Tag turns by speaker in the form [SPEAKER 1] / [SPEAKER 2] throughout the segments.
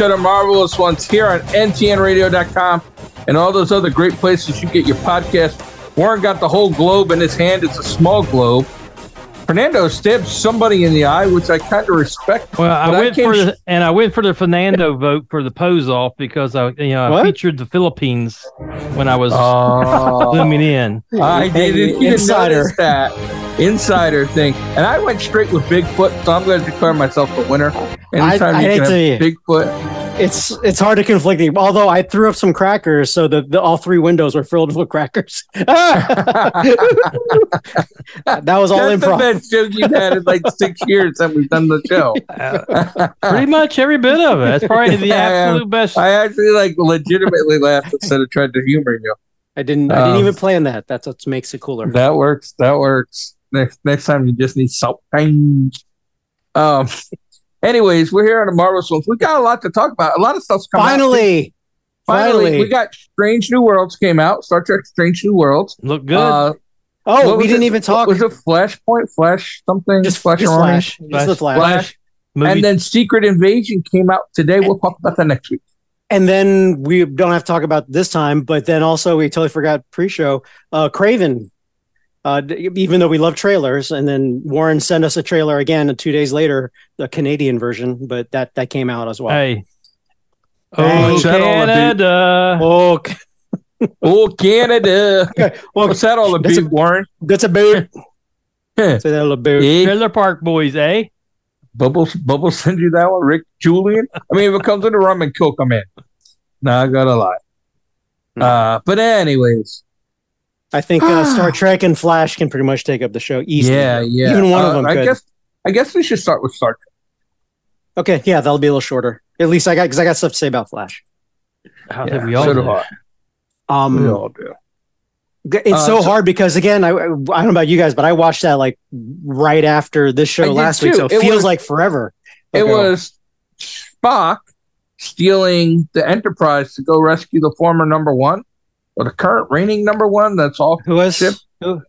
[SPEAKER 1] to the Marvelous Ones here on ntnradio.com and all those other great places you get your podcast. Warren got the whole globe in his hand. It's a small globe. Fernando stabbed somebody in the eye, which I kind of respect.
[SPEAKER 2] Well, I went
[SPEAKER 1] came
[SPEAKER 2] for the and I went for the Fernando vote for the pose off because I you know I
[SPEAKER 3] What?
[SPEAKER 2] featured the Philippines when I was
[SPEAKER 1] Oh.
[SPEAKER 2] zooming in.
[SPEAKER 1] I didn't even
[SPEAKER 3] Insider.
[SPEAKER 1] notice that insider thing, and I went straight with Bigfoot, so I'm going to declare myself the winner. Anytime
[SPEAKER 3] I
[SPEAKER 1] you
[SPEAKER 3] hate
[SPEAKER 1] can have
[SPEAKER 3] to-
[SPEAKER 1] Bigfoot,
[SPEAKER 3] It's it's hard to conflict. Although I threw up some crackers, so the, the all three windows were filled with crackers. that was all
[SPEAKER 1] that's the
[SPEAKER 3] improv.
[SPEAKER 1] best joke you've had in like six years that we've done the show.
[SPEAKER 2] Pretty much every bit of it. That's probably the
[SPEAKER 1] I am-
[SPEAKER 2] absolute best.
[SPEAKER 1] I actually like legitimately laughed instead of tried to humor you.
[SPEAKER 3] I didn't. I didn't
[SPEAKER 1] Um,
[SPEAKER 3] even plan that. That's what makes it cooler.
[SPEAKER 1] That works. That works. Next next time you just need something. Um. Anyways, we're here on the Marvelous ones. We got a lot to talk about. A lot of stuff's coming. out.
[SPEAKER 3] Finally,
[SPEAKER 1] finally,
[SPEAKER 3] finally.
[SPEAKER 1] we got Strange New Worlds came out. Star Trek Strange New Worlds.
[SPEAKER 2] Look good.
[SPEAKER 1] Uh,
[SPEAKER 3] oh,
[SPEAKER 1] what
[SPEAKER 3] we didn't
[SPEAKER 1] it?
[SPEAKER 3] even talk.
[SPEAKER 1] Was it Flashpoint? Flash something?
[SPEAKER 3] just
[SPEAKER 1] Flash
[SPEAKER 3] just
[SPEAKER 1] and Orange?
[SPEAKER 3] flash. Just the flash.
[SPEAKER 1] Flash.
[SPEAKER 2] Movie.
[SPEAKER 1] And then Secret Invasion came out today. We'll talk about that next week.
[SPEAKER 3] And then we don't have to talk about this time, but then also we totally forgot pre-show. Uh, Kraven, uh, even though we love trailers, and then Warren sent us a trailer again two days later, the Canadian version, but that that came out as well.
[SPEAKER 2] hey.
[SPEAKER 3] Hey.
[SPEAKER 2] Oh,
[SPEAKER 1] What's that all about?
[SPEAKER 2] Canada.
[SPEAKER 3] Oh,
[SPEAKER 1] Oh, Canada.
[SPEAKER 3] well,
[SPEAKER 1] What's that all
[SPEAKER 3] That's
[SPEAKER 1] about, Warren?
[SPEAKER 3] that's a boot.
[SPEAKER 1] Huh.
[SPEAKER 3] Say that a little bit.
[SPEAKER 1] Eh?
[SPEAKER 2] Trailer Park Boys, eh?
[SPEAKER 1] Bubbles, Bubbles send you that one, Rick Julian. I mean, if it comes in the rum and coke, I'm in. No, I gotta lie.
[SPEAKER 3] Hmm.
[SPEAKER 1] Uh, but anyways,
[SPEAKER 3] I think uh, Star Trek and Flash can pretty much take up the show easily.
[SPEAKER 1] yeah, yeah.
[SPEAKER 3] Even one of
[SPEAKER 1] Uh,
[SPEAKER 3] them
[SPEAKER 1] I
[SPEAKER 3] could.
[SPEAKER 1] guess. I guess we should start with Star Trek.
[SPEAKER 3] Okay, yeah, that'll be a little shorter. At least I got because I got stuff to say about Flash.
[SPEAKER 2] How
[SPEAKER 1] Yeah,
[SPEAKER 2] did we all
[SPEAKER 1] so
[SPEAKER 2] do?
[SPEAKER 1] do I.
[SPEAKER 3] Um,
[SPEAKER 1] We all do.
[SPEAKER 3] It's
[SPEAKER 1] Uh,
[SPEAKER 3] so
[SPEAKER 1] so-
[SPEAKER 3] hard because again, I, I don't know about you guys, but I watched that like right after this show
[SPEAKER 1] did
[SPEAKER 3] last week, so it,
[SPEAKER 1] It
[SPEAKER 3] feels
[SPEAKER 1] was-
[SPEAKER 3] like forever.
[SPEAKER 1] It
[SPEAKER 3] ago.
[SPEAKER 1] was Spock stealing the Enterprise to go rescue the former number one or the current reigning number one. That's all.
[SPEAKER 3] who was
[SPEAKER 1] Ship.
[SPEAKER 3] who?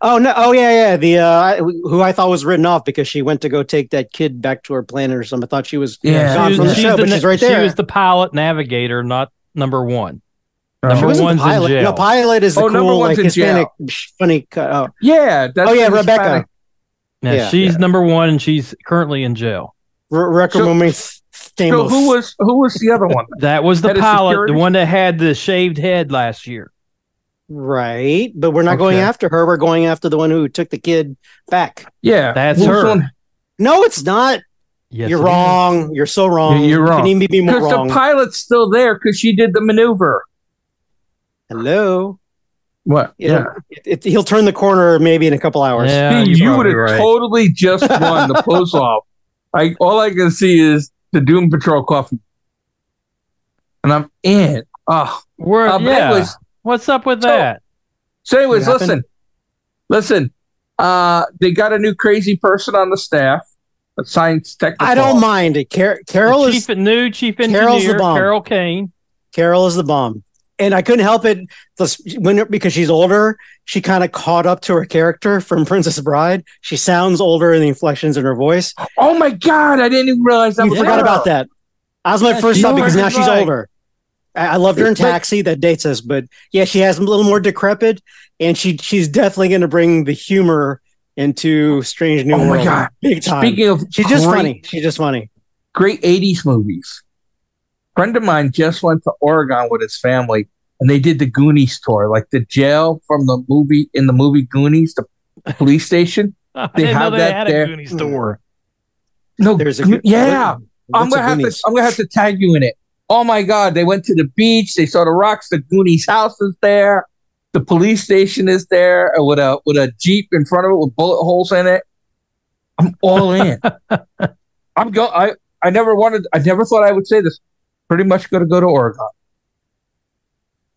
[SPEAKER 3] Oh no! Oh yeah, yeah. The uh, who I thought was written off because she went to go take that kid back to her planet or something. I thought she was
[SPEAKER 1] Yeah.
[SPEAKER 3] gone
[SPEAKER 2] She
[SPEAKER 3] from
[SPEAKER 2] was-
[SPEAKER 3] the show, but she's right there.
[SPEAKER 2] She was the pilot navigator, not number one.
[SPEAKER 1] Uh,
[SPEAKER 2] Number
[SPEAKER 3] she
[SPEAKER 2] one's
[SPEAKER 3] the
[SPEAKER 2] in
[SPEAKER 3] pilot.
[SPEAKER 2] jail.
[SPEAKER 3] No, pilot is the
[SPEAKER 1] Oh, number
[SPEAKER 3] cool
[SPEAKER 1] one's
[SPEAKER 3] like
[SPEAKER 1] in
[SPEAKER 3] Hispanic funny. cut- Oh,
[SPEAKER 1] yeah. That's
[SPEAKER 3] oh yeah, Rebecca.
[SPEAKER 1] Hispanic-
[SPEAKER 2] Now,
[SPEAKER 3] Yeah.
[SPEAKER 2] she's
[SPEAKER 1] Yeah.
[SPEAKER 2] number one, and she's currently in jail.
[SPEAKER 3] Re- recommending
[SPEAKER 1] So
[SPEAKER 3] Stamos.
[SPEAKER 1] who was who was the other one?
[SPEAKER 2] That was the
[SPEAKER 1] Head of
[SPEAKER 2] pilot, the one that had the shaved head last year.
[SPEAKER 3] right? But we're not going after her. We're going after the one who took the kid back.
[SPEAKER 1] Yeah,
[SPEAKER 2] That's
[SPEAKER 1] Who's
[SPEAKER 2] her.
[SPEAKER 1] one-
[SPEAKER 3] No, it's not.
[SPEAKER 2] Yes,
[SPEAKER 3] You're
[SPEAKER 2] it is.
[SPEAKER 3] wrong. You're so wrong.
[SPEAKER 1] Yeah, you're
[SPEAKER 3] You
[SPEAKER 1] wrong.
[SPEAKER 3] Can even be more wrong.
[SPEAKER 1] the pilot's still there because she did the maneuver.
[SPEAKER 3] Hello.
[SPEAKER 1] What?
[SPEAKER 3] It'll-
[SPEAKER 1] Yeah.
[SPEAKER 3] It, it- he'll turn the corner maybe in a couple hours.
[SPEAKER 2] Yeah,
[SPEAKER 1] See,
[SPEAKER 2] you're
[SPEAKER 1] would have
[SPEAKER 2] right.
[SPEAKER 1] totally just won the post off. I all I can see is the Doom Patrol coffee, and I'm in. Oh,
[SPEAKER 2] We're,
[SPEAKER 1] uh,
[SPEAKER 2] yeah.
[SPEAKER 1] anyways,
[SPEAKER 2] What's up with
[SPEAKER 1] So-
[SPEAKER 2] that?
[SPEAKER 1] so anyways,
[SPEAKER 3] What
[SPEAKER 1] listen, listen. Uh, they got a new crazy person on the staff, a science technical.
[SPEAKER 3] I don't mind it. Car- Carol
[SPEAKER 2] The
[SPEAKER 3] is
[SPEAKER 2] chief, new chief
[SPEAKER 3] Carol's the bomb.
[SPEAKER 2] Carol Kane.
[SPEAKER 3] Carol is the bomb, and I couldn't help it. When because she's older, she kind of caught up to her character from Princess Bride. She sounds older in the inflections in her voice.
[SPEAKER 1] Oh my god, I didn't even realize that
[SPEAKER 3] You
[SPEAKER 1] was
[SPEAKER 3] forgot about that. That was my
[SPEAKER 2] Yeah,
[SPEAKER 3] first
[SPEAKER 2] she
[SPEAKER 3] thought because now she's
[SPEAKER 2] right.
[SPEAKER 3] older. I, I loved her in Taxi. That dates us, but yeah, she has a little more decrepit, and she she's definitely going to bring the humor into Strange New
[SPEAKER 1] Oh my
[SPEAKER 3] World
[SPEAKER 1] God.
[SPEAKER 3] big time.
[SPEAKER 1] Speaking of,
[SPEAKER 3] she's just funny. She's just funny.
[SPEAKER 1] great 80s movies. Friend of mine just went to Oregon with his family and they did the Goonies tour, like the jail from the movie in the movie Goonies, the police station.
[SPEAKER 2] I
[SPEAKER 1] They
[SPEAKER 2] didn't know
[SPEAKER 1] have
[SPEAKER 2] they
[SPEAKER 1] that
[SPEAKER 2] had
[SPEAKER 1] there.
[SPEAKER 2] a Goonies store.
[SPEAKER 1] No,
[SPEAKER 3] There's a
[SPEAKER 1] Go-
[SPEAKER 3] good-
[SPEAKER 1] yeah. I'm gonna have to I'm gonna have to tag you in it. Oh my god, they went to the beach, they saw the rocks, the Goonies house is there, the police station is there uh, with a with a Jeep in front of it with bullet holes in it. I'm all in. I'm go I I never wanted I never thought I would say this. Pretty much gonna go to Oregon.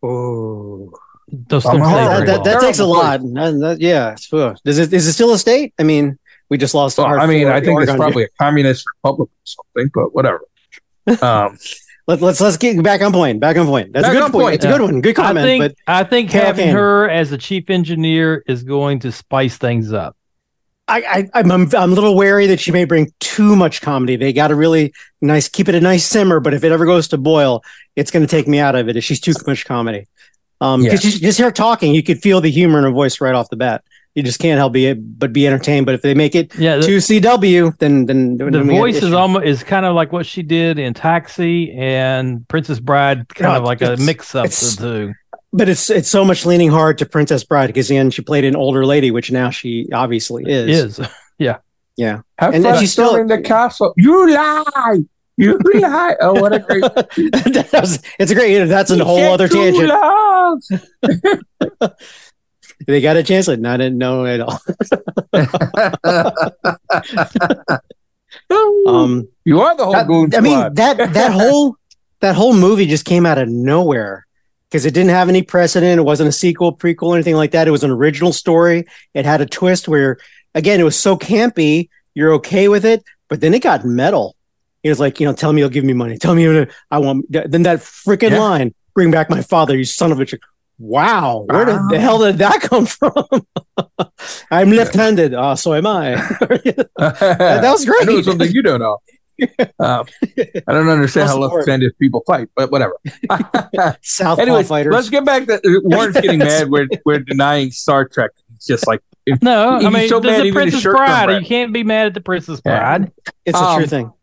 [SPEAKER 3] Oh,
[SPEAKER 2] Those
[SPEAKER 1] I'm
[SPEAKER 2] don't
[SPEAKER 1] a
[SPEAKER 2] say
[SPEAKER 1] horrible
[SPEAKER 3] that,
[SPEAKER 2] very
[SPEAKER 3] that,
[SPEAKER 2] well.
[SPEAKER 3] that takes a lot. That- that- yeah, it's, uh, is it is it still a state? I mean, we just lost.
[SPEAKER 1] Well,
[SPEAKER 3] our
[SPEAKER 1] I mean, I think it's
[SPEAKER 3] Oregon-
[SPEAKER 1] probably a communist republic or something, but whatever. Um,
[SPEAKER 3] Let, let's let's get back on point. Back on point. That's
[SPEAKER 1] Back
[SPEAKER 3] a good point.
[SPEAKER 1] point,
[SPEAKER 3] It's a good one. Good
[SPEAKER 2] I
[SPEAKER 3] comment.
[SPEAKER 2] think
[SPEAKER 3] but
[SPEAKER 2] I think having
[SPEAKER 3] Kane.
[SPEAKER 2] her as the chief engineer is going to spice things up.
[SPEAKER 3] I, I I'm I'm I'm a little wary that she may bring too much comedy. They got to really nice keep it a nice simmer. But if it ever goes to boil, it's going to take me out of it if she's too much comedy. Um, because
[SPEAKER 1] Yeah.
[SPEAKER 3] just, just her talking, you could feel the humor in her voice right off the bat. You just can't help be but be entertained. But if they make it
[SPEAKER 2] Yeah, the,
[SPEAKER 3] to CW, then then
[SPEAKER 2] the
[SPEAKER 3] then we have an
[SPEAKER 2] voice is almost is kind of like what she did in Taxi and Princess Bride, kind
[SPEAKER 3] No,
[SPEAKER 2] of like a mix up the two.
[SPEAKER 3] But it's it's so much leaning hard to Princess Bride because again she played an older lady, which now she obviously is.
[SPEAKER 2] Is
[SPEAKER 3] Yeah. yeah.
[SPEAKER 1] Have
[SPEAKER 3] And-
[SPEAKER 1] fun
[SPEAKER 3] and she's still-
[SPEAKER 1] storming the castle. You lie. You lie. Oh, what a great.
[SPEAKER 3] That was- it's a great. That's a
[SPEAKER 1] He
[SPEAKER 3] whole other tangent. They got a chance. Like, I didn't know at all. Um,
[SPEAKER 1] you are the whole
[SPEAKER 3] that-
[SPEAKER 1] goon
[SPEAKER 3] I mean that that whole that whole movie just came out of nowhere because it didn't have any precedent. It wasn't a sequel, prequel, anything like that. It was an original story. It had a twist where, again, it was so campy. You're okay with it, but then it got metal. It was like, you know, tell me you'll give me money. Tell me gonna- I want. Then that freaking
[SPEAKER 1] Yeah.
[SPEAKER 3] line, "Bring back my father, you son of a." Wow, where did the hell did that come from? I'm left-handed. Oh, so am I. that was great.
[SPEAKER 1] I know something you don't know. Um, I don't understand how left-handed people fight, but whatever.
[SPEAKER 3] Southpaw
[SPEAKER 1] Anyways,
[SPEAKER 3] fighters.
[SPEAKER 1] let's get back to Warren's getting mad. We're we're denying Star Trek. It's just like
[SPEAKER 2] no, I mean
[SPEAKER 1] so
[SPEAKER 2] there's
[SPEAKER 1] mad
[SPEAKER 2] a Princess Bride. You can't be mad at the Princess
[SPEAKER 1] Yeah.
[SPEAKER 2] Bride.
[SPEAKER 3] it's a
[SPEAKER 1] um,
[SPEAKER 3] true thing.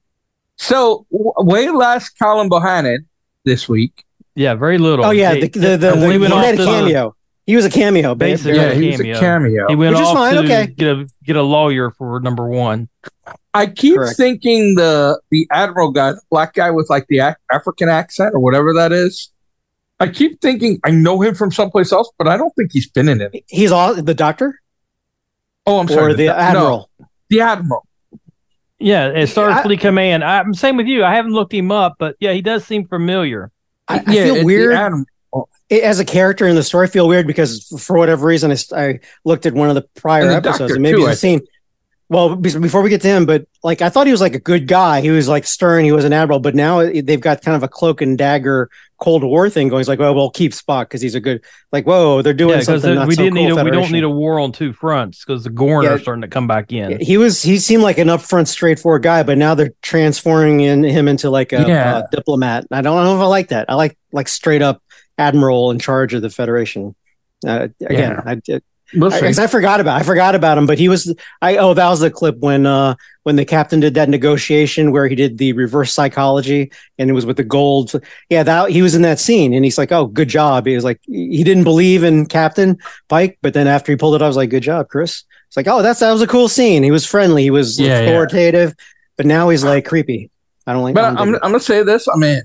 [SPEAKER 1] so. w- Way less Colin Bohannon this week.
[SPEAKER 2] Yeah, very little.
[SPEAKER 3] Oh yeah,
[SPEAKER 2] He-
[SPEAKER 3] the the, the,
[SPEAKER 2] and
[SPEAKER 3] the
[SPEAKER 2] we went off
[SPEAKER 3] made a
[SPEAKER 2] to the-
[SPEAKER 3] cameo. He was a cameo, ba-
[SPEAKER 2] Basically.
[SPEAKER 1] Yeah, he was a
[SPEAKER 2] cameo.
[SPEAKER 1] cameo.
[SPEAKER 2] He went
[SPEAKER 3] Which is
[SPEAKER 2] off
[SPEAKER 3] fine,
[SPEAKER 2] to
[SPEAKER 3] okay.
[SPEAKER 2] get a get a lawyer for number one.
[SPEAKER 1] I keep
[SPEAKER 3] Correct.
[SPEAKER 1] thinking the the admiral guy, the black guy with like the ac- African accent or whatever that is. I keep thinking I know him from someplace else, but I don't think he's been in it.
[SPEAKER 3] He's all the doctor
[SPEAKER 1] Oh, I'm sorry,
[SPEAKER 3] or the
[SPEAKER 1] no,
[SPEAKER 3] admiral.
[SPEAKER 1] the admiral.
[SPEAKER 2] Yeah, it started
[SPEAKER 3] I-
[SPEAKER 2] Command. I'm same with you. I haven't looked him up, but yeah, he does seem familiar.
[SPEAKER 3] I, I
[SPEAKER 1] yeah, it's
[SPEAKER 3] feel
[SPEAKER 1] the
[SPEAKER 3] weird it- as a character in the story. I feel weird because for whatever reason, I looked at one of the prior
[SPEAKER 1] And the
[SPEAKER 3] episodes and maybe
[SPEAKER 1] too, I
[SPEAKER 3] a scene. Well, before we get to him, but like I thought he was like a good guy. He was like stern. He was an admiral, but now they've got kind of a cloak and dagger Cold War thing going. He's like, well, we'll keep Spock because he's a good. Like, whoa, they're doing
[SPEAKER 2] Yeah,
[SPEAKER 3] something. not
[SPEAKER 2] we
[SPEAKER 3] so
[SPEAKER 2] didn't
[SPEAKER 3] cool,
[SPEAKER 2] need a, we don't need a war on two fronts because the Gorn
[SPEAKER 3] Yeah.
[SPEAKER 2] are starting to come back in.
[SPEAKER 3] He was he seemed like an upfront, straightforward guy, but now they're transforming in, him into like a,
[SPEAKER 1] Yeah.
[SPEAKER 3] a diplomat. I don't know if I like that. I like like straight up admiral in charge of the Federation. Uh, again, I, I,
[SPEAKER 1] We'll
[SPEAKER 3] I, I forgot about I forgot about him, but he was I oh that was the clip when uh when the captain did that negotiation where he did the reverse psychology and it was with the gold. Yeah, that he was in that scene and he's like, oh, good job. He was like he didn't believe in Captain Pike, but then after he pulled it, I was like, good job, Chris. It's like, oh, that's that was a cool scene. He was friendly. He was
[SPEAKER 1] Yeah, yeah.
[SPEAKER 3] authoritative, but now he's like creepy. I don't like.
[SPEAKER 1] but
[SPEAKER 3] I
[SPEAKER 1] I'm, I'm gonna say this. I'm in.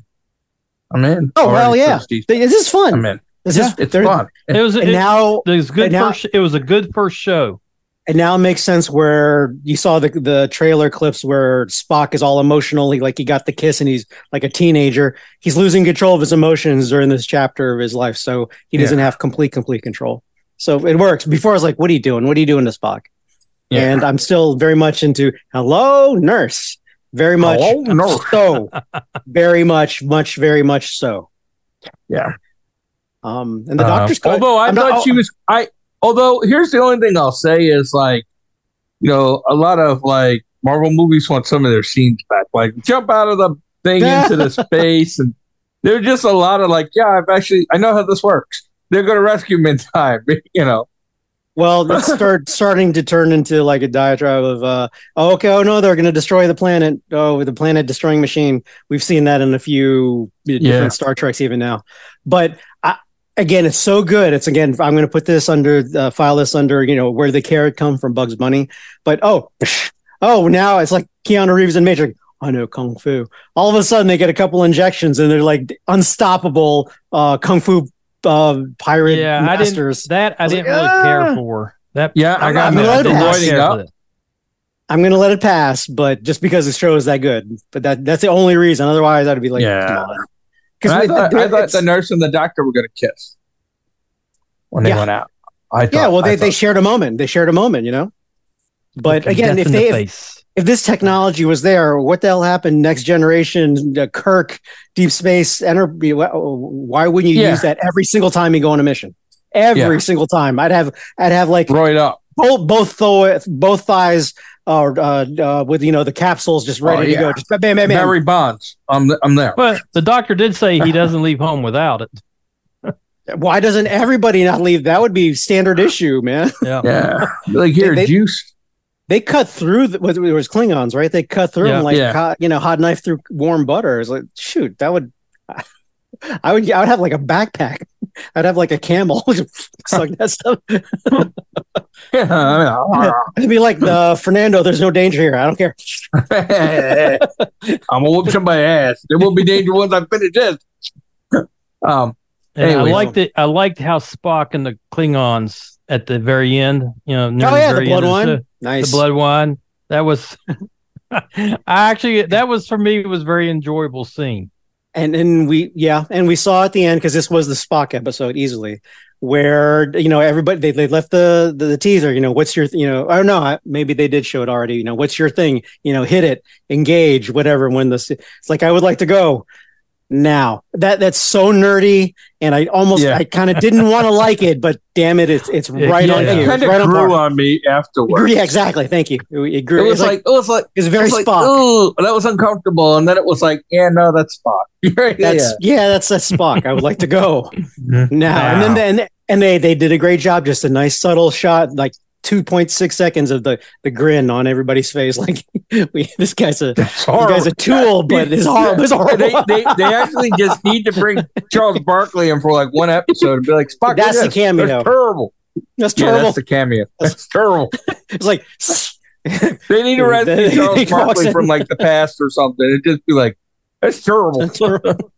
[SPEAKER 1] I'm in.
[SPEAKER 3] Oh, well, yeah.
[SPEAKER 1] Christie's.
[SPEAKER 3] this is fun.
[SPEAKER 1] I'm in.
[SPEAKER 3] This
[SPEAKER 1] Yeah,
[SPEAKER 3] is
[SPEAKER 1] it's
[SPEAKER 3] there-
[SPEAKER 1] fun.
[SPEAKER 2] It was
[SPEAKER 3] And
[SPEAKER 2] it,
[SPEAKER 3] now
[SPEAKER 2] it was good
[SPEAKER 3] now-
[SPEAKER 2] first. It was a good first show.
[SPEAKER 3] and now it makes sense where you saw the the trailer clips where Spock is all emotional. He like he got the kiss and he's like a teenager. He's losing control of his emotions during this chapter of his life, so he
[SPEAKER 1] Yeah.
[SPEAKER 3] doesn't have complete complete control. So it works. Before I was like, "What are you doing? What are you doing to Spock?"
[SPEAKER 1] Yeah.
[SPEAKER 3] And I'm still very much into "Hello, nurse." Very much
[SPEAKER 1] Hello, nurse.
[SPEAKER 3] so. very much, much, very much so.
[SPEAKER 1] Yeah.
[SPEAKER 3] Um, and the doctor's cut-
[SPEAKER 1] although I
[SPEAKER 3] I'm
[SPEAKER 1] thought
[SPEAKER 3] not-
[SPEAKER 1] she was I although here's the only thing I'll say is like you know a lot of like Marvel movies want some of their scenes back like jump out of the thing into the space and there's just a lot of like yeah I've actually I know how this works they're gonna rescue him in time you know
[SPEAKER 3] Well, it's start starting to turn into like a diatribe of, uh, oh, okay, oh no, they're going to destroy the planet. Oh, the planet destroying machine. We've seen that in a few different
[SPEAKER 1] Yeah.
[SPEAKER 3] Star Treks even now. But I, again, it's so good. It's again, I'm going to put this under, uh, file this under, you know, where the carrot come from Bugs Bunny. But oh, oh, now it's like Keanu Reeves and Matrix. I know kung fu. All of a sudden, they get a couple injections, and they're like unstoppable uh, kung fu uh, pirate
[SPEAKER 2] Yeah, I didn't. That I,
[SPEAKER 3] I
[SPEAKER 2] didn't
[SPEAKER 3] like,
[SPEAKER 2] really
[SPEAKER 3] "Ah."
[SPEAKER 2] care for. That
[SPEAKER 1] Yeah,
[SPEAKER 2] I got
[SPEAKER 3] not- I'm
[SPEAKER 2] I
[SPEAKER 3] not
[SPEAKER 2] did not
[SPEAKER 1] avoiding
[SPEAKER 2] care
[SPEAKER 1] up.
[SPEAKER 2] for that.
[SPEAKER 3] I'm gonna let it pass, but just because the show is that good, but that that's the only reason. Otherwise, I'd be like,
[SPEAKER 1] Yeah.
[SPEAKER 3] come on.
[SPEAKER 1] And I
[SPEAKER 3] Because
[SPEAKER 1] thought, I thought the nurse and the doctor were gonna kiss when they
[SPEAKER 3] Yeah.
[SPEAKER 1] went out I thought,
[SPEAKER 3] yeah, well, they,
[SPEAKER 1] I
[SPEAKER 3] they shared a moment. They shared a moment, you know. But
[SPEAKER 2] Looking
[SPEAKER 3] again, if
[SPEAKER 2] in the
[SPEAKER 3] they if, if this technology was there, what the hell happened? Next generation, uh, Kirk, Deep Space, Enter. Why wouldn't you
[SPEAKER 1] Yeah.
[SPEAKER 3] use that every single time you go on a mission? Every
[SPEAKER 1] Yeah.
[SPEAKER 3] single time, I'd have I'd have like
[SPEAKER 1] right up
[SPEAKER 3] both both thigh, both thighs are uh, uh, with you know the capsules just ready
[SPEAKER 1] Oh,
[SPEAKER 3] to go. Just bam, bam, bam.
[SPEAKER 1] Barry Bonds. I'm I'm there.
[SPEAKER 2] But the doctor did say he doesn't leave home without it.
[SPEAKER 3] Why doesn't everybody not leave? That would be standard issue, man.
[SPEAKER 2] Yeah.
[SPEAKER 1] Yeah. like here,
[SPEAKER 3] They- they-
[SPEAKER 1] juice.
[SPEAKER 3] They cut through the, it was Klingons, right? They cut through
[SPEAKER 2] Yeah.
[SPEAKER 3] them like
[SPEAKER 1] Yeah.
[SPEAKER 3] hot, you know, hot knife through warm butter. It's like shoot, that would. I would I would have like a backpack. I'd have like a camel, just like that stuff.
[SPEAKER 1] Yeah,
[SPEAKER 3] It'd be like the Fernando. There's no danger here. I don't care.
[SPEAKER 1] I'm gonna whoop somebody's ass. There will be danger once I finish this. Um,
[SPEAKER 2] And
[SPEAKER 1] Anyway.
[SPEAKER 2] I liked it. I liked how Spock and the Klingons at the very end, you know, near
[SPEAKER 3] Oh yeah, the
[SPEAKER 2] very
[SPEAKER 3] blood
[SPEAKER 2] end of the,
[SPEAKER 3] Nice.
[SPEAKER 2] the blood one. That was, I actually, that was for me, it was a very enjoyable scene.
[SPEAKER 3] and and we yeah and we saw at the end because this was the spock episode easily where you know everybody they, they left the, the the teaser you know what's your you know or no I- maybe they did show it already you know what's your thing you know hit it engage whatever when this it's like i would like to go now that that's so nerdy and i almost
[SPEAKER 1] Yeah.
[SPEAKER 3] i kind of didn't want to like it but damn it it's it's
[SPEAKER 2] Yeah,
[SPEAKER 3] right on
[SPEAKER 2] yeah.
[SPEAKER 3] cue.
[SPEAKER 1] it kind of
[SPEAKER 3] right
[SPEAKER 1] grew
[SPEAKER 3] par.
[SPEAKER 1] on me afterwards.
[SPEAKER 3] yeah exactly thank you it, it grew
[SPEAKER 1] It was
[SPEAKER 3] it's
[SPEAKER 1] like, it was like
[SPEAKER 3] it's
[SPEAKER 1] it
[SPEAKER 3] very
[SPEAKER 1] was like,
[SPEAKER 3] spock
[SPEAKER 1] ooh, that was uncomfortable, and then it was like, yeah, no, that's Spock. Right?
[SPEAKER 3] That's yeah. that's that's Spock. I would like to go mm-hmm. now. And then then and they they did a great job. Just a nice subtle shot, like two point six seconds of the the grin on everybody's face. Like we, this guy's a this guy's a tool, but it's horrible. It's horrible.
[SPEAKER 1] They, they, they actually just need to bring Charles Barkley in for like one episode and be like, Spock,
[SPEAKER 3] That's the
[SPEAKER 1] this.
[SPEAKER 3] cameo.
[SPEAKER 1] That's terrible.
[SPEAKER 3] that's
[SPEAKER 1] Yeah,
[SPEAKER 3] terrible.
[SPEAKER 1] that's the cameo. That's terrible.
[SPEAKER 3] it's like
[SPEAKER 1] They need to rescue Charles Barkley from like the past or something. It'd just be like, that's terrible.
[SPEAKER 3] That's terrible.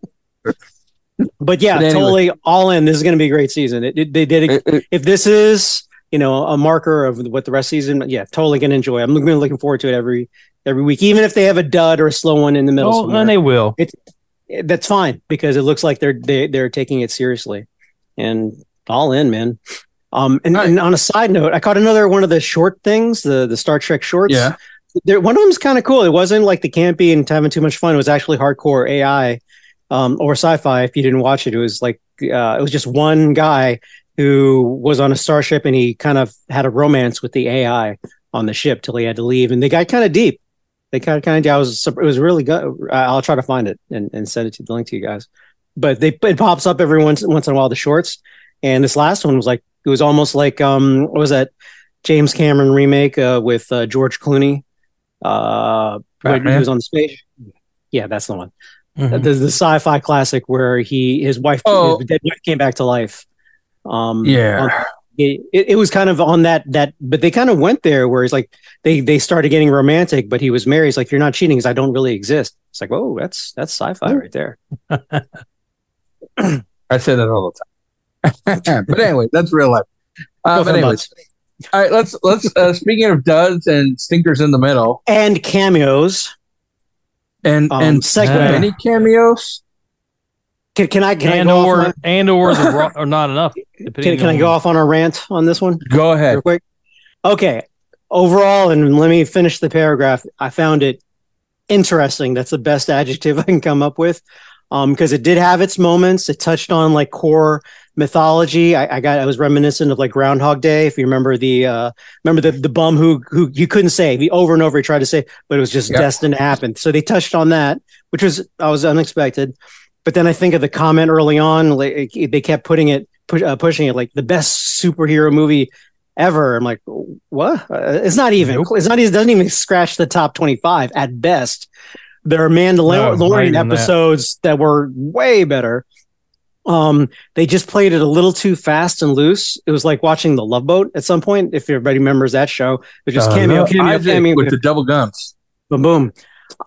[SPEAKER 3] but yeah,
[SPEAKER 1] But anyway.
[SPEAKER 3] totally all in. This is going to be a great season. It, it- they did it- if this is you know a marker of what the rest of the season yeah totally gonna enjoy i'm looking, looking forward to it every every week even if they have a dud or a slow one in the middle
[SPEAKER 2] Oh,
[SPEAKER 3] somewhere.
[SPEAKER 2] and they will.
[SPEAKER 3] It's that's fine because it looks like they're they, they're taking it seriously and all in man um and,
[SPEAKER 1] Right.
[SPEAKER 3] and on a side note i caught another one of the short things the the star trek shorts
[SPEAKER 1] yeah.
[SPEAKER 3] there, one of them's kind of cool. It wasn't like the campy and having too much fun. It was actually hardcore AI um, or sci-fi. If you didn't watch it, it was like uh, it was just one guy who was on a starship and he kind of had a romance with the AI on the ship till he had to leave, and they got kind of deep. They kind of kind of I was it was really good. I'll try to find it and, and send it to the link to you guys. But they it pops up every once once in a while the shorts, and this last one was like it was almost like um what was that James Cameron remake uh, with uh, George Clooney uh when he was on the space yeah that's the one
[SPEAKER 2] Mhm.
[SPEAKER 3] the, the sci-fi classic where he his wife
[SPEAKER 1] Oh.
[SPEAKER 3] his dead wife came back to life um
[SPEAKER 1] Yeah.
[SPEAKER 3] on- it, it was kind of on that that but they kind of went there where he's like they they started getting romantic but he was married he's like you're not cheating because i don't really exist it's like whoa that's that's sci-fi right there
[SPEAKER 1] I say that all the time. but anyway, that's real life. Uh, but anyways, all right, let's let's uh, speaking of duds and stinkers in the middle,
[SPEAKER 3] and cameos
[SPEAKER 1] and
[SPEAKER 3] um
[SPEAKER 1] and
[SPEAKER 2] Yeah.
[SPEAKER 1] any cameos.
[SPEAKER 3] Can, can i can
[SPEAKER 2] and
[SPEAKER 3] I go
[SPEAKER 2] or
[SPEAKER 3] off on,
[SPEAKER 2] and or the ro- or not enough.
[SPEAKER 3] can, can i go off on a rant on this one
[SPEAKER 1] Go ahead.
[SPEAKER 3] real quick. Okay. Overall, and let me finish the paragraph. I found it interesting. That's the best adjective I can come up with. Um, because it did have its moments. It touched on like core mythology. I, I got I was reminiscent of like Groundhog Day. If you remember the uh remember the the bum who who you couldn't save. He over and over he tried to say, but it was just
[SPEAKER 1] Yep.
[SPEAKER 3] destined to happen. So they touched on that, which was I was unexpected. But then I think of the comment early on, like they kept putting it, push, uh, pushing it like the best superhero movie ever. I'm like, what? Uh, it's not even.
[SPEAKER 2] Nope.
[SPEAKER 3] It's not. It doesn't even scratch the top 25 at best. There are
[SPEAKER 2] No,
[SPEAKER 3] Mandalorian
[SPEAKER 2] even that.
[SPEAKER 3] episodes that. were way better. Um, they just played it a little too fast and loose. It was like watching The Love Boat at some point. If everybody remembers that show, it was just
[SPEAKER 1] Uh,
[SPEAKER 3] cameo,
[SPEAKER 1] no,
[SPEAKER 3] cameo,
[SPEAKER 1] Isaac
[SPEAKER 3] cameo,
[SPEAKER 1] with the double guns.
[SPEAKER 3] boom, boom.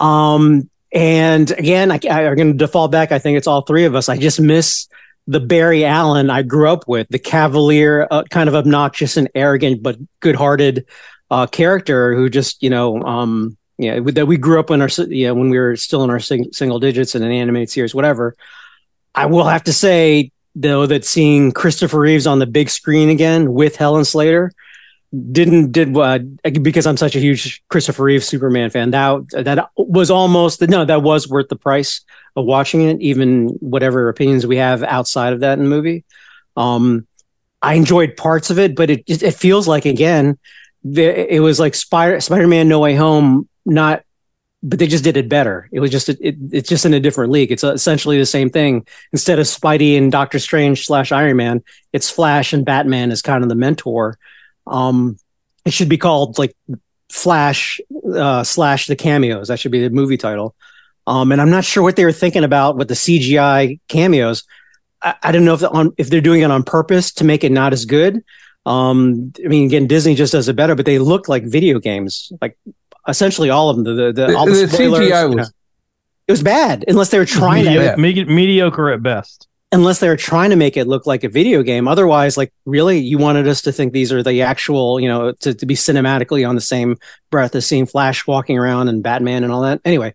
[SPEAKER 3] Um, and again, I, I are going to default back. I think it's all three of us. I just miss the Barry Allen I grew up with, the cavalier, uh, kind of obnoxious and arrogant, but good-hearted uh, character who just, you know, um, yeah, that we grew up in our, yeah, when we were still in our sing- single digits in an animated series, whatever. I will have to say though that seeing Christopher Reeves on the big screen again with Helen Slater didn't did uh, because I'm such a huge Christopher Reeve Superman fan. That that was almost no, that was worth the price of watching it, even whatever opinions we have outside of that in the movie. Um, I enjoyed parts of it, but it it feels like again, it was like Spider Spider Man No Way Home, not, but they just did it better. It was just it, it's just in a different league. It's essentially the same thing. Instead of Spidey and Doctor Strange slash Iron Man, it's Flash and Batman as kind of the mentor. Um, it should be called like Flash uh, slash the cameos. That should be the movie title. Um, and I'm not sure what they were thinking about with the CGI cameos. I, I don't know if the, on, if they're doing it on purpose to make it not as good. Um, I mean, again, Disney just does it better, but they look like video games, like essentially all of them. The the, the, all the,
[SPEAKER 1] The
[SPEAKER 3] spoilers,
[SPEAKER 1] CGI
[SPEAKER 3] you know.
[SPEAKER 1] was
[SPEAKER 3] it was bad unless they were trying to
[SPEAKER 1] Yeah.
[SPEAKER 2] Medi- mediocre at best.
[SPEAKER 3] Unless they were trying to make it look like a video game. Otherwise, like really, you wanted us to think these are the actual, you know, to, to be cinematically on the same breath as seeing Flash walking around and Batman and all that. Anyway,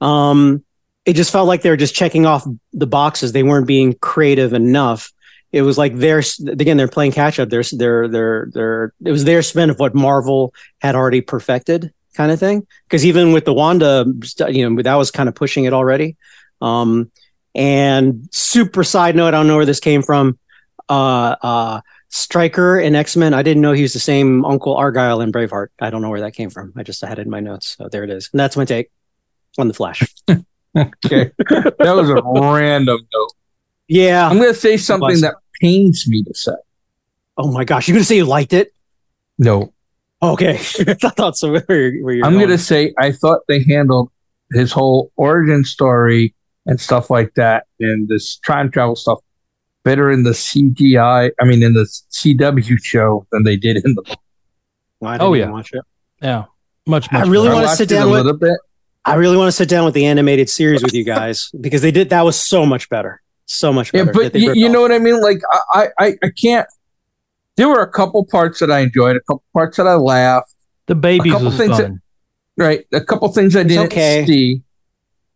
[SPEAKER 3] um, it just felt like they were just checking off the boxes. They weren't being creative enough. It was like they're again they're playing catch up. They're they're they're they're it was their spin of what Marvel had already perfected, kind of thing. Because even with the Wanda, you know, that was kind of pushing it already. Um, and super side note, I don't know where this came from. Uh, uh, Stryker in X Men. I didn't know he was the same Uncle Argyle in Braveheart. I don't know where that came from. I just had it in my notes. So there it is. And that's my take on the Flash.
[SPEAKER 1] okay. that was a random note.
[SPEAKER 3] Yeah.
[SPEAKER 1] I'm going to say something that pains me to say.
[SPEAKER 3] Oh my gosh, you're gonna say you liked it?
[SPEAKER 1] No,
[SPEAKER 3] Okay, I thought so. Where,
[SPEAKER 1] I'm
[SPEAKER 3] going
[SPEAKER 1] to say I thought they handled his whole origin story and stuff like that, and this time travel stuff better in the CGI. I mean, in the CW show than they did in the.
[SPEAKER 3] Well, I oh, didn't
[SPEAKER 2] Oh, yeah.
[SPEAKER 3] watch it.
[SPEAKER 2] Yeah, much.
[SPEAKER 3] I really wanna sit
[SPEAKER 1] it
[SPEAKER 3] down
[SPEAKER 1] a
[SPEAKER 3] with-
[SPEAKER 1] little bit.
[SPEAKER 3] I really want to sit down with the animated series with you guys because they did that was so much better, so much better. that
[SPEAKER 1] but
[SPEAKER 3] they
[SPEAKER 1] you,
[SPEAKER 3] ripped
[SPEAKER 1] know what I mean. Like I, I, I can't. There were a couple parts that I enjoyed, a couple parts that I laughed.
[SPEAKER 2] the babies
[SPEAKER 1] couple
[SPEAKER 2] was
[SPEAKER 1] things that-
[SPEAKER 2] fun.
[SPEAKER 1] Right, a couple things I
[SPEAKER 3] It's
[SPEAKER 1] didn't
[SPEAKER 3] okay.
[SPEAKER 1] see.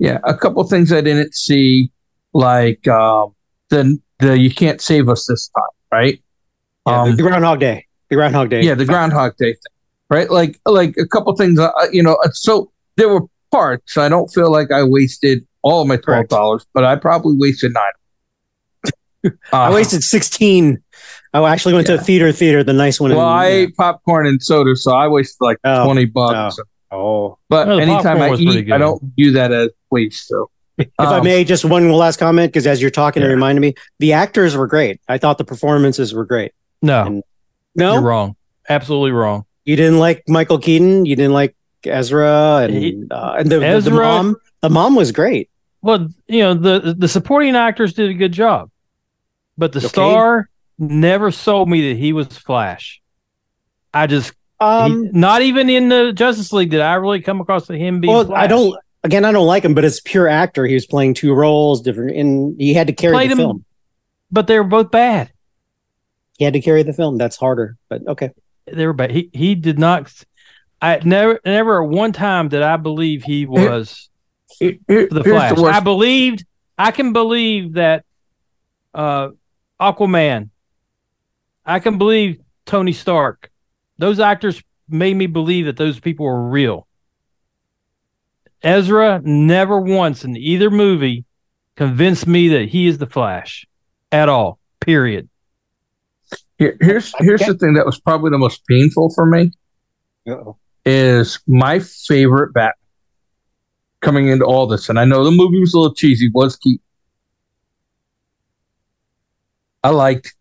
[SPEAKER 1] Yeah, a couple things I didn't see, like um, the the you can't save us this time, right?
[SPEAKER 3] Yeah, the,
[SPEAKER 1] Um,
[SPEAKER 3] the Groundhog Day, the Groundhog Day.
[SPEAKER 1] yeah, the Groundhog Day thing, right? Like like a couple things, uh, you know. uh, So there were parts. I don't feel like I wasted all of my twelve dollars, but I probably wasted nine.
[SPEAKER 3] I
[SPEAKER 1] Uh,
[SPEAKER 3] wasted sixteen. I actually went to a theater theater, the nice one.
[SPEAKER 1] Well,
[SPEAKER 3] in,
[SPEAKER 1] I
[SPEAKER 3] yeah.
[SPEAKER 1] ate popcorn and soda, so I wasted like
[SPEAKER 3] Oh,
[SPEAKER 1] twenty bucks.
[SPEAKER 3] oh.
[SPEAKER 1] Oh, but
[SPEAKER 2] Well, the
[SPEAKER 1] anytime I eat. I don't view that as waste. So,
[SPEAKER 3] If I
[SPEAKER 1] Um,
[SPEAKER 3] may, just one last comment because as you're talking, it
[SPEAKER 1] Yeah.
[SPEAKER 3] reminded me the actors were great. I thought the performances were great.
[SPEAKER 2] No,
[SPEAKER 3] And- No,
[SPEAKER 2] you're wrong. Absolutely wrong.
[SPEAKER 3] you didn't like Michael Keaton. You didn't like Ezra and
[SPEAKER 2] He-
[SPEAKER 3] uh, and the, the- the mom. The mom was great.
[SPEAKER 2] Well, you know the the supporting actors did a good job, but the
[SPEAKER 3] Okay.
[SPEAKER 2] star never sold me that he was Flash. I just he-
[SPEAKER 3] Um,
[SPEAKER 2] not even in the Justice League did I really come across to him being.
[SPEAKER 3] well,
[SPEAKER 2] Flash.
[SPEAKER 3] I don't. Again, I don't like him, but it's pure actor. He was playing two roles, different, and he had to carry the
[SPEAKER 2] him-
[SPEAKER 3] film.
[SPEAKER 2] But they were both bad.
[SPEAKER 3] He had to carry the film. That's harder, but okay.
[SPEAKER 2] They were bad. He he did not. I never never one time did I believe he was
[SPEAKER 1] here- here-
[SPEAKER 2] the Flash.
[SPEAKER 1] the.
[SPEAKER 2] I believed. I can believe that uh, Aquaman. I can believe Tony Stark. Those actors made me believe that those people were real. Ezra never once in either movie convinced me that he is the Flash at all. Period.
[SPEAKER 1] Here- here's here's the thing that was probably the most painful for me
[SPEAKER 3] Uh-oh.
[SPEAKER 1] is my favorite Batman coming into all this, and I know the movie was a little cheesy. Was Keaton? I liked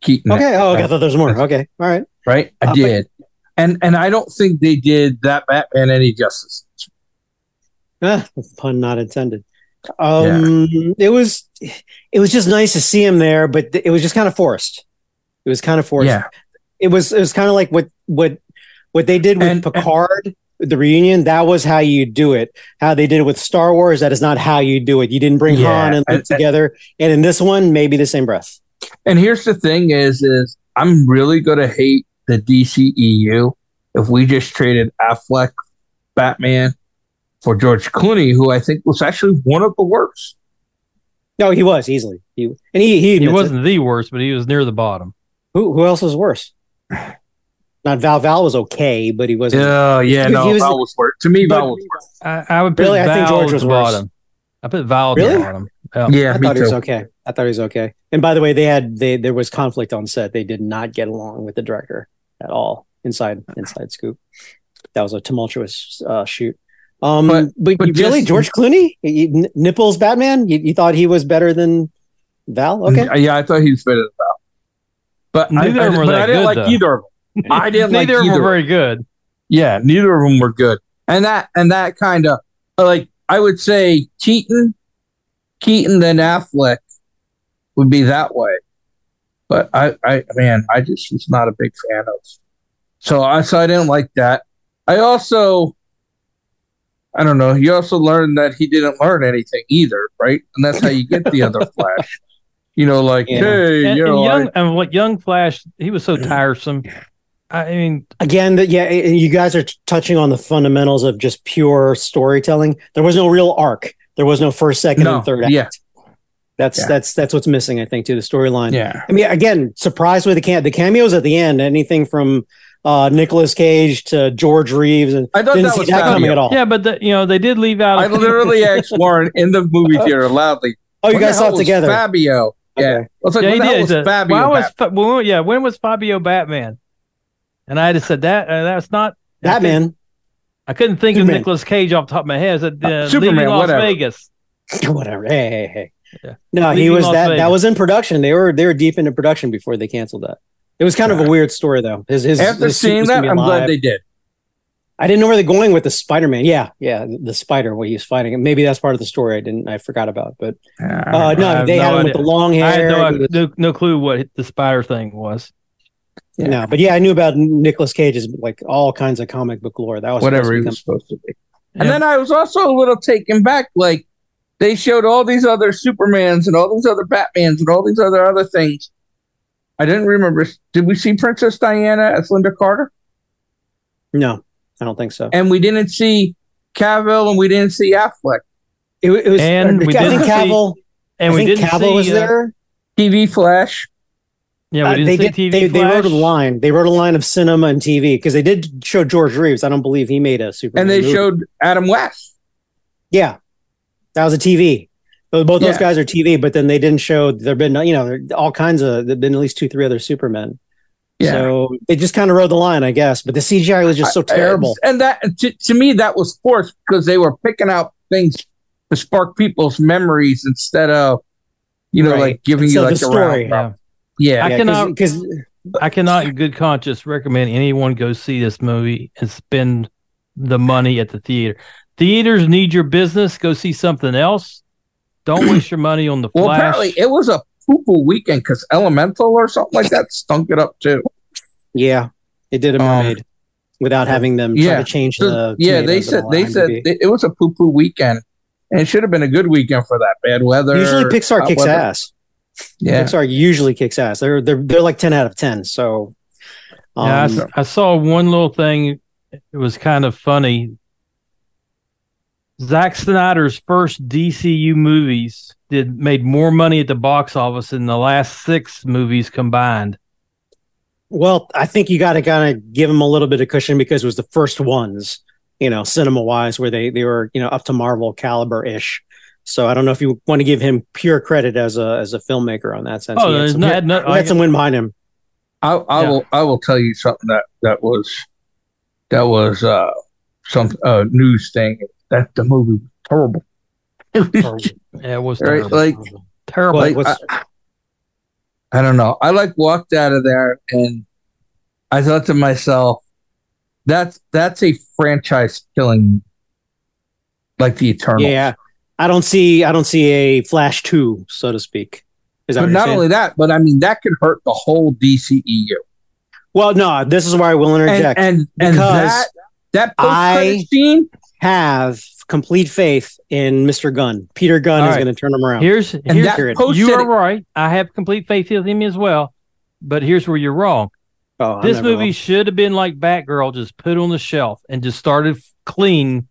[SPEAKER 1] Keaton.
[SPEAKER 3] Okay. Oh, okay. I thought there was more. Okay. All right.
[SPEAKER 1] Right? I
[SPEAKER 3] Uh,
[SPEAKER 1] did, and and I don't think they did that Batman any justice.
[SPEAKER 3] Ah, pun not intended. Um, it was, it was just nice to see him there, but it was just kind of forced. It was kind of forced.
[SPEAKER 1] Yeah,
[SPEAKER 3] It was, it was kind of like what, what, what they did with
[SPEAKER 1] And- and-
[SPEAKER 3] Picard, the reunion. That was how you do it. How they did it with Star Wars. That is not how you do it. You didn't bring
[SPEAKER 1] Yeah,
[SPEAKER 3] Han and Luke
[SPEAKER 1] and-
[SPEAKER 3] together. And in this one, maybe the same breath.
[SPEAKER 1] and here's the thing: is is I'm really gonna hate the DCEU if we just traded Affleck Batman for George Clooney, who I think was actually one of the worst.
[SPEAKER 3] No, he was easily. He and he he,
[SPEAKER 2] He wasn't the worst, but he was near the bottom.
[SPEAKER 3] Who who else was worse? Not Val. Val was okay, but he wasn't.
[SPEAKER 1] Yeah, yeah,
[SPEAKER 3] He-
[SPEAKER 1] no,
[SPEAKER 3] he was-
[SPEAKER 1] Val was worse. To me, Val was worse.
[SPEAKER 2] I, I would put
[SPEAKER 3] Really? I
[SPEAKER 2] Val
[SPEAKER 3] think George
[SPEAKER 2] at
[SPEAKER 3] was
[SPEAKER 2] the
[SPEAKER 3] worse.
[SPEAKER 2] bottom. I put Val at
[SPEAKER 3] Really?
[SPEAKER 2] the bottom.
[SPEAKER 1] Yeah,
[SPEAKER 3] I
[SPEAKER 1] me
[SPEAKER 3] thought he was okay. I thought he was okay. And by the way, they had they there was conflict on set. They did not get along with the director at all inside inside Scoop. That was a tumultuous uh, shoot. Um,
[SPEAKER 1] But-
[SPEAKER 3] but,
[SPEAKER 1] but
[SPEAKER 3] really,
[SPEAKER 1] just-
[SPEAKER 3] George Clooney, You- N- nipples Batman. You, you thought he was better than Val? Okay,
[SPEAKER 1] Uh, Yeah, I thought he was better than Val. But I,
[SPEAKER 2] Neither
[SPEAKER 1] I,
[SPEAKER 2] of them were
[SPEAKER 1] but
[SPEAKER 2] that
[SPEAKER 1] I didn't
[SPEAKER 2] good,
[SPEAKER 1] like
[SPEAKER 2] though.
[SPEAKER 1] either of them. I didn't like
[SPEAKER 2] Neither of them were very good.
[SPEAKER 1] Yeah, neither of them were good. And that and that kind of like I would say Keaton, Keaton then Affleck would be that way. But I, I man, I just was not a big fan of. So I so I didn't like that. I also I don't know, you also learned that he didn't learn anything either, right? And that's how you get the other Flash. You know, like,
[SPEAKER 3] Yeah.
[SPEAKER 1] hey,
[SPEAKER 2] And,
[SPEAKER 1] you
[SPEAKER 2] and
[SPEAKER 1] know,
[SPEAKER 2] young
[SPEAKER 1] I-
[SPEAKER 2] and what young Flash, he was so tiresome. I mean,
[SPEAKER 3] again, that yeah, you guys are t- touching on the fundamentals of just pure storytelling. There was no real arc. There was no first, second,
[SPEAKER 1] No,
[SPEAKER 3] and third act.
[SPEAKER 1] yeah.
[SPEAKER 3] That's
[SPEAKER 1] Yeah.
[SPEAKER 3] that's that's what's missing, I think, to the storyline.
[SPEAKER 1] yeah.
[SPEAKER 3] I mean, again, surprised with the cam- the cameos at the end. Anything from uh Nicolas Cage to George Reeves, and
[SPEAKER 1] I thought
[SPEAKER 3] didn't
[SPEAKER 1] that
[SPEAKER 3] see
[SPEAKER 1] was
[SPEAKER 3] that coming at all.
[SPEAKER 2] yeah, but the, you know they did leave out.
[SPEAKER 1] I literally asked Warren in the movie theater loudly.
[SPEAKER 3] Oh, you guys saw it together.
[SPEAKER 1] Fabio. Yeah.
[SPEAKER 3] Okay.
[SPEAKER 1] I was like,
[SPEAKER 2] yeah,
[SPEAKER 1] when
[SPEAKER 2] he
[SPEAKER 1] the hell
[SPEAKER 2] did.
[SPEAKER 1] was
[SPEAKER 2] He said,
[SPEAKER 1] Fabio?
[SPEAKER 2] Why was
[SPEAKER 1] back?
[SPEAKER 2] Fa- well, yeah? When was Fabio Batman? And I just said that uh, that's not
[SPEAKER 3] Batman,
[SPEAKER 2] I couldn't think
[SPEAKER 3] Superman.
[SPEAKER 2] of Nicolas Cage off the top of my head. I said, uh,
[SPEAKER 1] Uh, Superman,
[SPEAKER 2] Las
[SPEAKER 1] whatever.
[SPEAKER 2] Vegas.
[SPEAKER 3] whatever. Hey, hey, hey.
[SPEAKER 2] Yeah.
[SPEAKER 3] No, he was
[SPEAKER 2] Las
[SPEAKER 3] that.
[SPEAKER 2] Vegas.
[SPEAKER 3] That was in production. They were they were deep into production before they canceled that. It was kind of a weird story though. His his
[SPEAKER 1] After
[SPEAKER 3] his
[SPEAKER 1] seeing that, I'm glad they did.
[SPEAKER 3] I didn't know where they're going with the Spider Man. Yeah, yeah, the spider what he's fighting. Maybe that's part of the story. I didn't. I forgot about. But uh, no, they
[SPEAKER 2] no
[SPEAKER 3] had him with the long hair.
[SPEAKER 2] I had no,
[SPEAKER 3] was-
[SPEAKER 2] no no clue what the spider thing was.
[SPEAKER 1] Yeah.
[SPEAKER 3] No, but yeah, I knew about Nicolas Cage's like all kinds of comic book lore. That was
[SPEAKER 1] Whatever he
[SPEAKER 3] supposed to
[SPEAKER 1] was supposed to be.
[SPEAKER 2] Yeah.
[SPEAKER 1] And then I was also a little taken back. Like they showed all these other Supermans and all these other Batmans and all these other other things. I didn't remember. Did we see Princess Diana as Lynda Carter?
[SPEAKER 3] no, I don't think so.
[SPEAKER 1] And we didn't see Cavill and we didn't see Affleck.
[SPEAKER 3] It, it was.
[SPEAKER 2] And we
[SPEAKER 3] I think
[SPEAKER 2] didn't see-
[SPEAKER 3] Cavill.
[SPEAKER 2] And
[SPEAKER 3] I
[SPEAKER 2] we
[SPEAKER 3] think
[SPEAKER 2] didn't
[SPEAKER 3] Cavill
[SPEAKER 2] see
[SPEAKER 3] was
[SPEAKER 2] uh,
[SPEAKER 3] there.
[SPEAKER 1] TV Flash.
[SPEAKER 2] Yeah, we
[SPEAKER 3] Uh,
[SPEAKER 2] didn't
[SPEAKER 3] they
[SPEAKER 2] see
[SPEAKER 3] did.
[SPEAKER 2] TV.
[SPEAKER 3] they, they wrote a line. They wrote a line of cinema and TV because they did show George Reeves. I don't believe he made a Superman.
[SPEAKER 1] And they
[SPEAKER 3] movie.
[SPEAKER 1] showed Adam West.
[SPEAKER 3] Yeah, that was a TV. Both both those guys are TV, but then they didn't show. There've been you know all kinds of. There've been at least two, three other Supermen.
[SPEAKER 1] Yeah.
[SPEAKER 3] So they just kind of rode the line, I guess. But the CGI was just so
[SPEAKER 1] I-
[SPEAKER 3] terrible.
[SPEAKER 1] And that to, to me that was forced because they were picking out things to spark people's memories instead of you know
[SPEAKER 3] Right.
[SPEAKER 1] like giving
[SPEAKER 3] Instead
[SPEAKER 1] you like a
[SPEAKER 3] story.
[SPEAKER 1] round.
[SPEAKER 2] Yeah.
[SPEAKER 1] Yeah.
[SPEAKER 2] I cannot-
[SPEAKER 3] because
[SPEAKER 2] I cannot, in good conscience, recommend anyone go see this movie and spend the money at the theater. Theaters need your business. Go see something else. Don't waste your money on the
[SPEAKER 1] Well,
[SPEAKER 2] Flash.
[SPEAKER 1] apparently it was a poo poo weekend because Elemental or something like that stunk it up too.
[SPEAKER 3] yeah, it did a
[SPEAKER 1] Um,
[SPEAKER 3] mermaid without having them try
[SPEAKER 1] yeah.
[SPEAKER 3] to change
[SPEAKER 1] So,
[SPEAKER 3] the.
[SPEAKER 1] yeah, they said they
[SPEAKER 3] on
[SPEAKER 1] said
[SPEAKER 3] IMDb.
[SPEAKER 1] it, it was a poo poo weekend, and it should have been a good weekend for that bad weather.
[SPEAKER 3] usually Pixar kicks
[SPEAKER 1] weather.
[SPEAKER 3] ass.
[SPEAKER 1] Yeah,
[SPEAKER 3] Pixar usually kicks ass. They're they're they're like ten out of ten. So,
[SPEAKER 2] yeah, I
[SPEAKER 3] um,
[SPEAKER 2] s- I, saw one little thing. It was kind of funny. Zack Snyder's first DCU movies did made more money at the box office than the last six movies combined.
[SPEAKER 3] Well, I think you got to kind of give him a little bit of cushion because it was the first ones, you know, cinema wise, where they they were you know up to Marvel caliber ish. So I don't know if you want to give him pure credit as a as a filmmaker on that sense.
[SPEAKER 2] Oh,
[SPEAKER 3] He had some,
[SPEAKER 2] no-
[SPEAKER 3] had-
[SPEAKER 2] no-
[SPEAKER 3] he had some wind behind him.
[SPEAKER 1] I, I
[SPEAKER 2] Yeah.
[SPEAKER 1] will I will tell you something that that was that was uh some uh news thing that the movie was terrible. It was
[SPEAKER 2] Yeah, it was
[SPEAKER 1] Right,
[SPEAKER 2] terrible.
[SPEAKER 1] like-
[SPEAKER 2] terrible.
[SPEAKER 1] Like, I, I don't know. I like walked out of there and I thought to myself, that's that's a franchise killing like the Eternal.
[SPEAKER 3] yeah, I don't see I don't see a Flash two, so to speak. Is that
[SPEAKER 1] But not
[SPEAKER 3] saying?
[SPEAKER 1] only that, but I mean that could hurt the whole DCEU.
[SPEAKER 3] well, no, this is where I will
[SPEAKER 1] And
[SPEAKER 3] interject.
[SPEAKER 1] and and
[SPEAKER 3] Because
[SPEAKER 1] that that post
[SPEAKER 3] I-
[SPEAKER 1] scene
[SPEAKER 3] have complete faith in Mr. Gunn. Peter Gunn
[SPEAKER 2] All
[SPEAKER 3] is
[SPEAKER 2] right.
[SPEAKER 3] going to turn him around.
[SPEAKER 2] Here's
[SPEAKER 1] and
[SPEAKER 2] here's you are right. I have complete faith in him as well. But here's where you're wrong.
[SPEAKER 3] oh,
[SPEAKER 2] this movie
[SPEAKER 3] wrong.
[SPEAKER 2] should have been like Batgirl, just put on the shelf and just started clean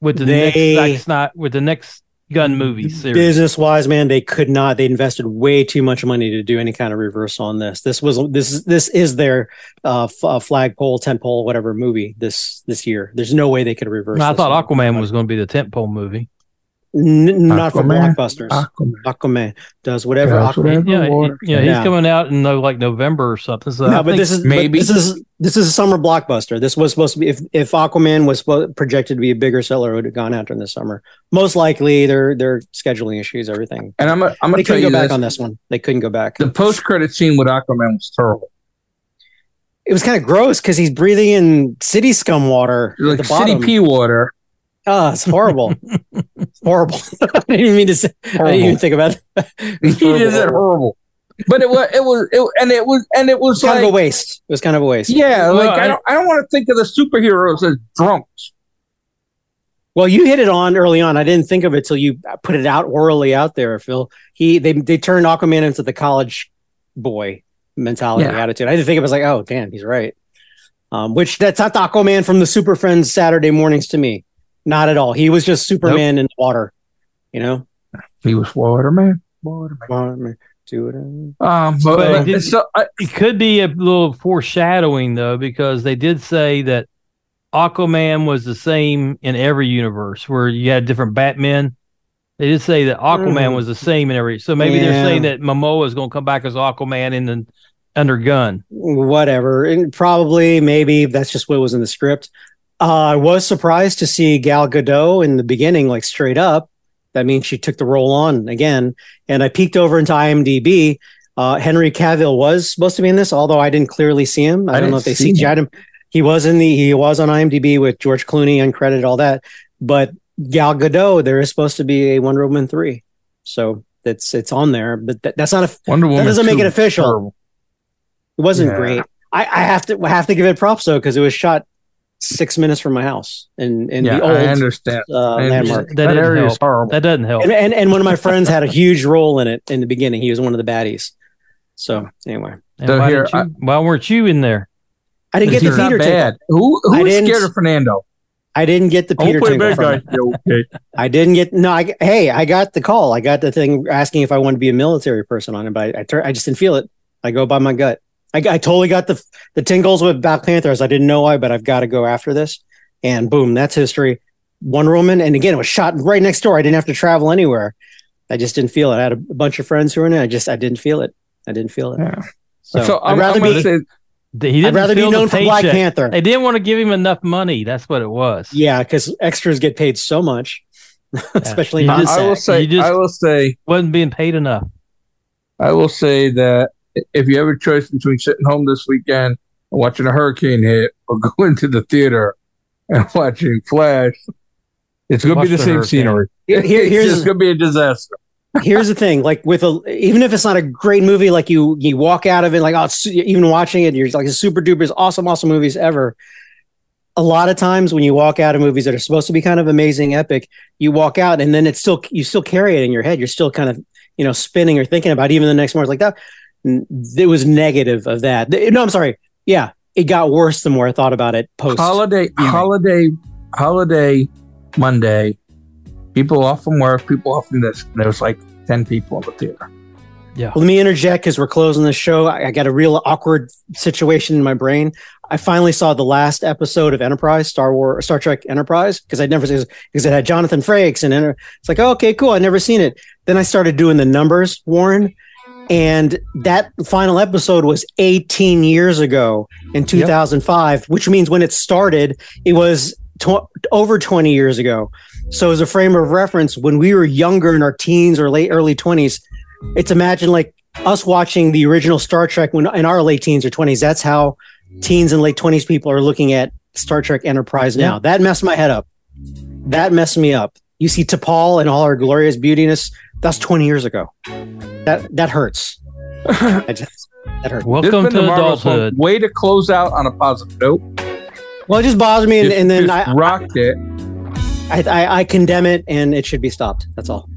[SPEAKER 2] with the
[SPEAKER 3] They-
[SPEAKER 2] next Zack Snyder, with the next Gunn movie series.
[SPEAKER 3] business wise man they could not they invested way too much money to do any kind of reversal on this this was this is this is their uh, f- uh flagpole tentpole, whatever movie this this year there's no way they could reverse
[SPEAKER 2] I thought
[SPEAKER 3] one.
[SPEAKER 2] Aquaman was going to be the tentpole movie.
[SPEAKER 3] N- not for blockbusters.
[SPEAKER 1] Aquaman.
[SPEAKER 3] Aquaman does whatever.
[SPEAKER 1] Does
[SPEAKER 3] Aquaman.
[SPEAKER 1] whatever.
[SPEAKER 2] Yeah, he- yeah, he's
[SPEAKER 3] Yeah.
[SPEAKER 2] coming out in like November or something. So I
[SPEAKER 3] No, but
[SPEAKER 2] think-
[SPEAKER 3] this is
[SPEAKER 1] maybe-
[SPEAKER 3] maybe this is this is a summer blockbuster. This was supposed to be if if Aquaman was spo- projected to be a bigger seller, it would have gone out during the summer. Most likely, they're they're scheduling issues, everything.
[SPEAKER 1] And I'm, gonna- I'm going to tell
[SPEAKER 3] couldn't go back
[SPEAKER 1] this.
[SPEAKER 3] on this one. They couldn't go back.
[SPEAKER 1] The post credit scene with Aquaman was terrible.
[SPEAKER 3] It was kind of gross because he's breathing in city scum water
[SPEAKER 1] Like
[SPEAKER 3] the
[SPEAKER 1] city
[SPEAKER 3] bottom.
[SPEAKER 1] pea water.
[SPEAKER 3] Oh, it's horrible. It's horrible. I didn't even mean to say. I didn't even think about that.
[SPEAKER 1] He just said horrible. But it was, it was, it, and it was, and it was
[SPEAKER 3] It's kind
[SPEAKER 1] like,
[SPEAKER 3] of a waste. It was kind of a waste.
[SPEAKER 1] yeah,
[SPEAKER 2] Well,
[SPEAKER 1] like I,
[SPEAKER 2] I-
[SPEAKER 1] don't, I don't want to think of the superheroes as drunks.
[SPEAKER 3] Well, you hit it on early on. I didn't think of it till you put it out orally out there, Phil. He they they turned Aquaman into the college boy mentality
[SPEAKER 1] Yeah.
[SPEAKER 3] attitude. I didn't think it was like, oh damn, he's right. Um, which that's not the Aquaman from the Super Friends Saturday mornings to me. Not at all. He was just Superman in the water. You know?
[SPEAKER 1] He was Waterman. Waterman.
[SPEAKER 3] Waterman, Do it.
[SPEAKER 1] Um,
[SPEAKER 2] But
[SPEAKER 1] but,
[SPEAKER 2] it did-
[SPEAKER 1] so I,
[SPEAKER 2] it could be a little foreshadowing though, because they did say that Aquaman was the same in every universe where you had different Batmen. They did say that Aquaman
[SPEAKER 3] Mm.
[SPEAKER 2] was the same in every. So maybe
[SPEAKER 3] Yeah.
[SPEAKER 2] they're saying that Momoa is going to come back as Aquaman in the under Gunn.
[SPEAKER 3] whatever. And probably, maybe that's just what was in the script. Uh, I was surprised to see Gal Gadot in the beginning, like straight up. That means she took the role on again. And I peeked over into IMDb. Uh, Henry Cavill was supposed to be in this, although I didn't clearly see him. I,
[SPEAKER 1] I
[SPEAKER 3] don't know if they
[SPEAKER 1] see
[SPEAKER 3] CGI'd him. He was in the he was on IMDb with George Clooney uncredited, all that. But Gal Gadot, there is supposed to be a Wonder Woman three, so it's it's on there. But that, that's not a
[SPEAKER 1] Wonder Woman.
[SPEAKER 3] That doesn't make it official.
[SPEAKER 1] terrible.
[SPEAKER 3] it wasn't
[SPEAKER 1] Yeah.
[SPEAKER 3] great. I, I have to I have to give it props though because it was shot six minutes from my house in in
[SPEAKER 1] Yeah,
[SPEAKER 3] the
[SPEAKER 1] I
[SPEAKER 3] old
[SPEAKER 1] understand.
[SPEAKER 3] uh,
[SPEAKER 1] I
[SPEAKER 3] landmark.
[SPEAKER 1] understand.
[SPEAKER 2] That
[SPEAKER 1] That,
[SPEAKER 2] didn't
[SPEAKER 1] area is horrible.
[SPEAKER 2] That doesn't help.
[SPEAKER 3] And, and and one of my friends had a huge role in it in the beginning. He was one of the baddies. So anyway,
[SPEAKER 2] And
[SPEAKER 1] So
[SPEAKER 2] why,
[SPEAKER 1] here,
[SPEAKER 2] didn't you, why weren't you in there?
[SPEAKER 3] I didn't get the
[SPEAKER 1] He's not
[SPEAKER 3] Peter ticket.
[SPEAKER 1] bad. Who
[SPEAKER 3] I
[SPEAKER 1] who is
[SPEAKER 3] didn't-
[SPEAKER 1] scared of Fernando?
[SPEAKER 3] I didn't get the
[SPEAKER 1] I'll
[SPEAKER 3] Peter
[SPEAKER 1] play
[SPEAKER 3] ticket. from
[SPEAKER 1] guy.
[SPEAKER 3] it.
[SPEAKER 1] Okay.
[SPEAKER 3] I didn't get no. I hey, I got the call. I got the thing asking if I wanted to be a military person on it, but I I, tur- I just didn't feel it. I go by my gut. I, I totally got the the tingles with Black Panthers. I didn't know why, but I've got to go after this. And boom, that's history. Wonder Woman, and again, it was shot right next door. I didn't have to travel anywhere. I just didn't feel it. I had a bunch of friends who were in it. I just I didn't feel it. I didn't feel it.
[SPEAKER 1] Yeah.
[SPEAKER 3] So,
[SPEAKER 1] So,
[SPEAKER 3] I'd
[SPEAKER 1] I'm,
[SPEAKER 3] rather
[SPEAKER 1] I'm gonna
[SPEAKER 3] be
[SPEAKER 1] say
[SPEAKER 2] He didn't
[SPEAKER 3] I'd rather be
[SPEAKER 2] feel the
[SPEAKER 3] known for Black. Panther.
[SPEAKER 2] They didn't want to give him enough money. That's what it was.
[SPEAKER 3] Yeah, because extras get paid so much, especially
[SPEAKER 2] You
[SPEAKER 3] in
[SPEAKER 1] I,
[SPEAKER 2] just-
[SPEAKER 1] I will say
[SPEAKER 2] You just-
[SPEAKER 1] I will say
[SPEAKER 2] Wasn't being paid enough.
[SPEAKER 1] I will say that if you have a choice between sitting home this weekend and watching a hurricane hit or going to the theater and watching Flash, it's going to be the
[SPEAKER 2] the
[SPEAKER 1] same
[SPEAKER 2] hurricane.
[SPEAKER 1] scenery.
[SPEAKER 3] Here- here-
[SPEAKER 1] it's going to be a disaster.
[SPEAKER 3] here's the thing like with a even if it's not a great movie like you you walk out of it like oh it's, even watching it you're like a super duper awesome awesome movies ever a lot of times when you walk out of movies that are supposed to be kind of amazing epic you walk out and then it's still you still carry it in your head you're still kind of you know spinning or thinking about it, even the next morning like that N- it was negative of that no i'm sorry yeah it got worse the more i thought about it post
[SPEAKER 1] Holiday,
[SPEAKER 3] Yeah.
[SPEAKER 1] holiday, holiday, Monday. People off from work, people off from this. And there was like 10 people in the theater. Yeah.
[SPEAKER 3] Well, let me interject because we're closing the show. I, I got a real awkward situation in my brain. I finally saw the last episode of Enterprise, Star War, Star Trek Enterprise, because I'd never seen it because it had Jonathan Frakes and Enter- it's like, oh, okay, cool. I'd never seen it. Then I started doing the numbers, Warren, and that final episode was 18 years ago in 2005, which means when it started, it was tw- over 20 years ago. So as a frame of reference, when we were younger in our teens or late early 20s, it's imagine like us watching the original Star Trek when in our late teens or 20s. That's how teens and late 20s people are looking at Star Trek Enterprise now.
[SPEAKER 2] Yeah.
[SPEAKER 3] That messed my head up. That messed me up. You see T'Pol and all her glorious beautiness. That's 20 years ago. That that hurts. Just, that hurts.
[SPEAKER 2] Welcome to
[SPEAKER 1] the Marvelous One.
[SPEAKER 2] adulthood.
[SPEAKER 1] Way to close out on a positive note.
[SPEAKER 3] Well, it just bothers me, and,
[SPEAKER 1] Just-
[SPEAKER 3] and then
[SPEAKER 1] just
[SPEAKER 3] I,
[SPEAKER 1] rocked it.
[SPEAKER 3] I, I I condemn it, and it should be stopped. That's all.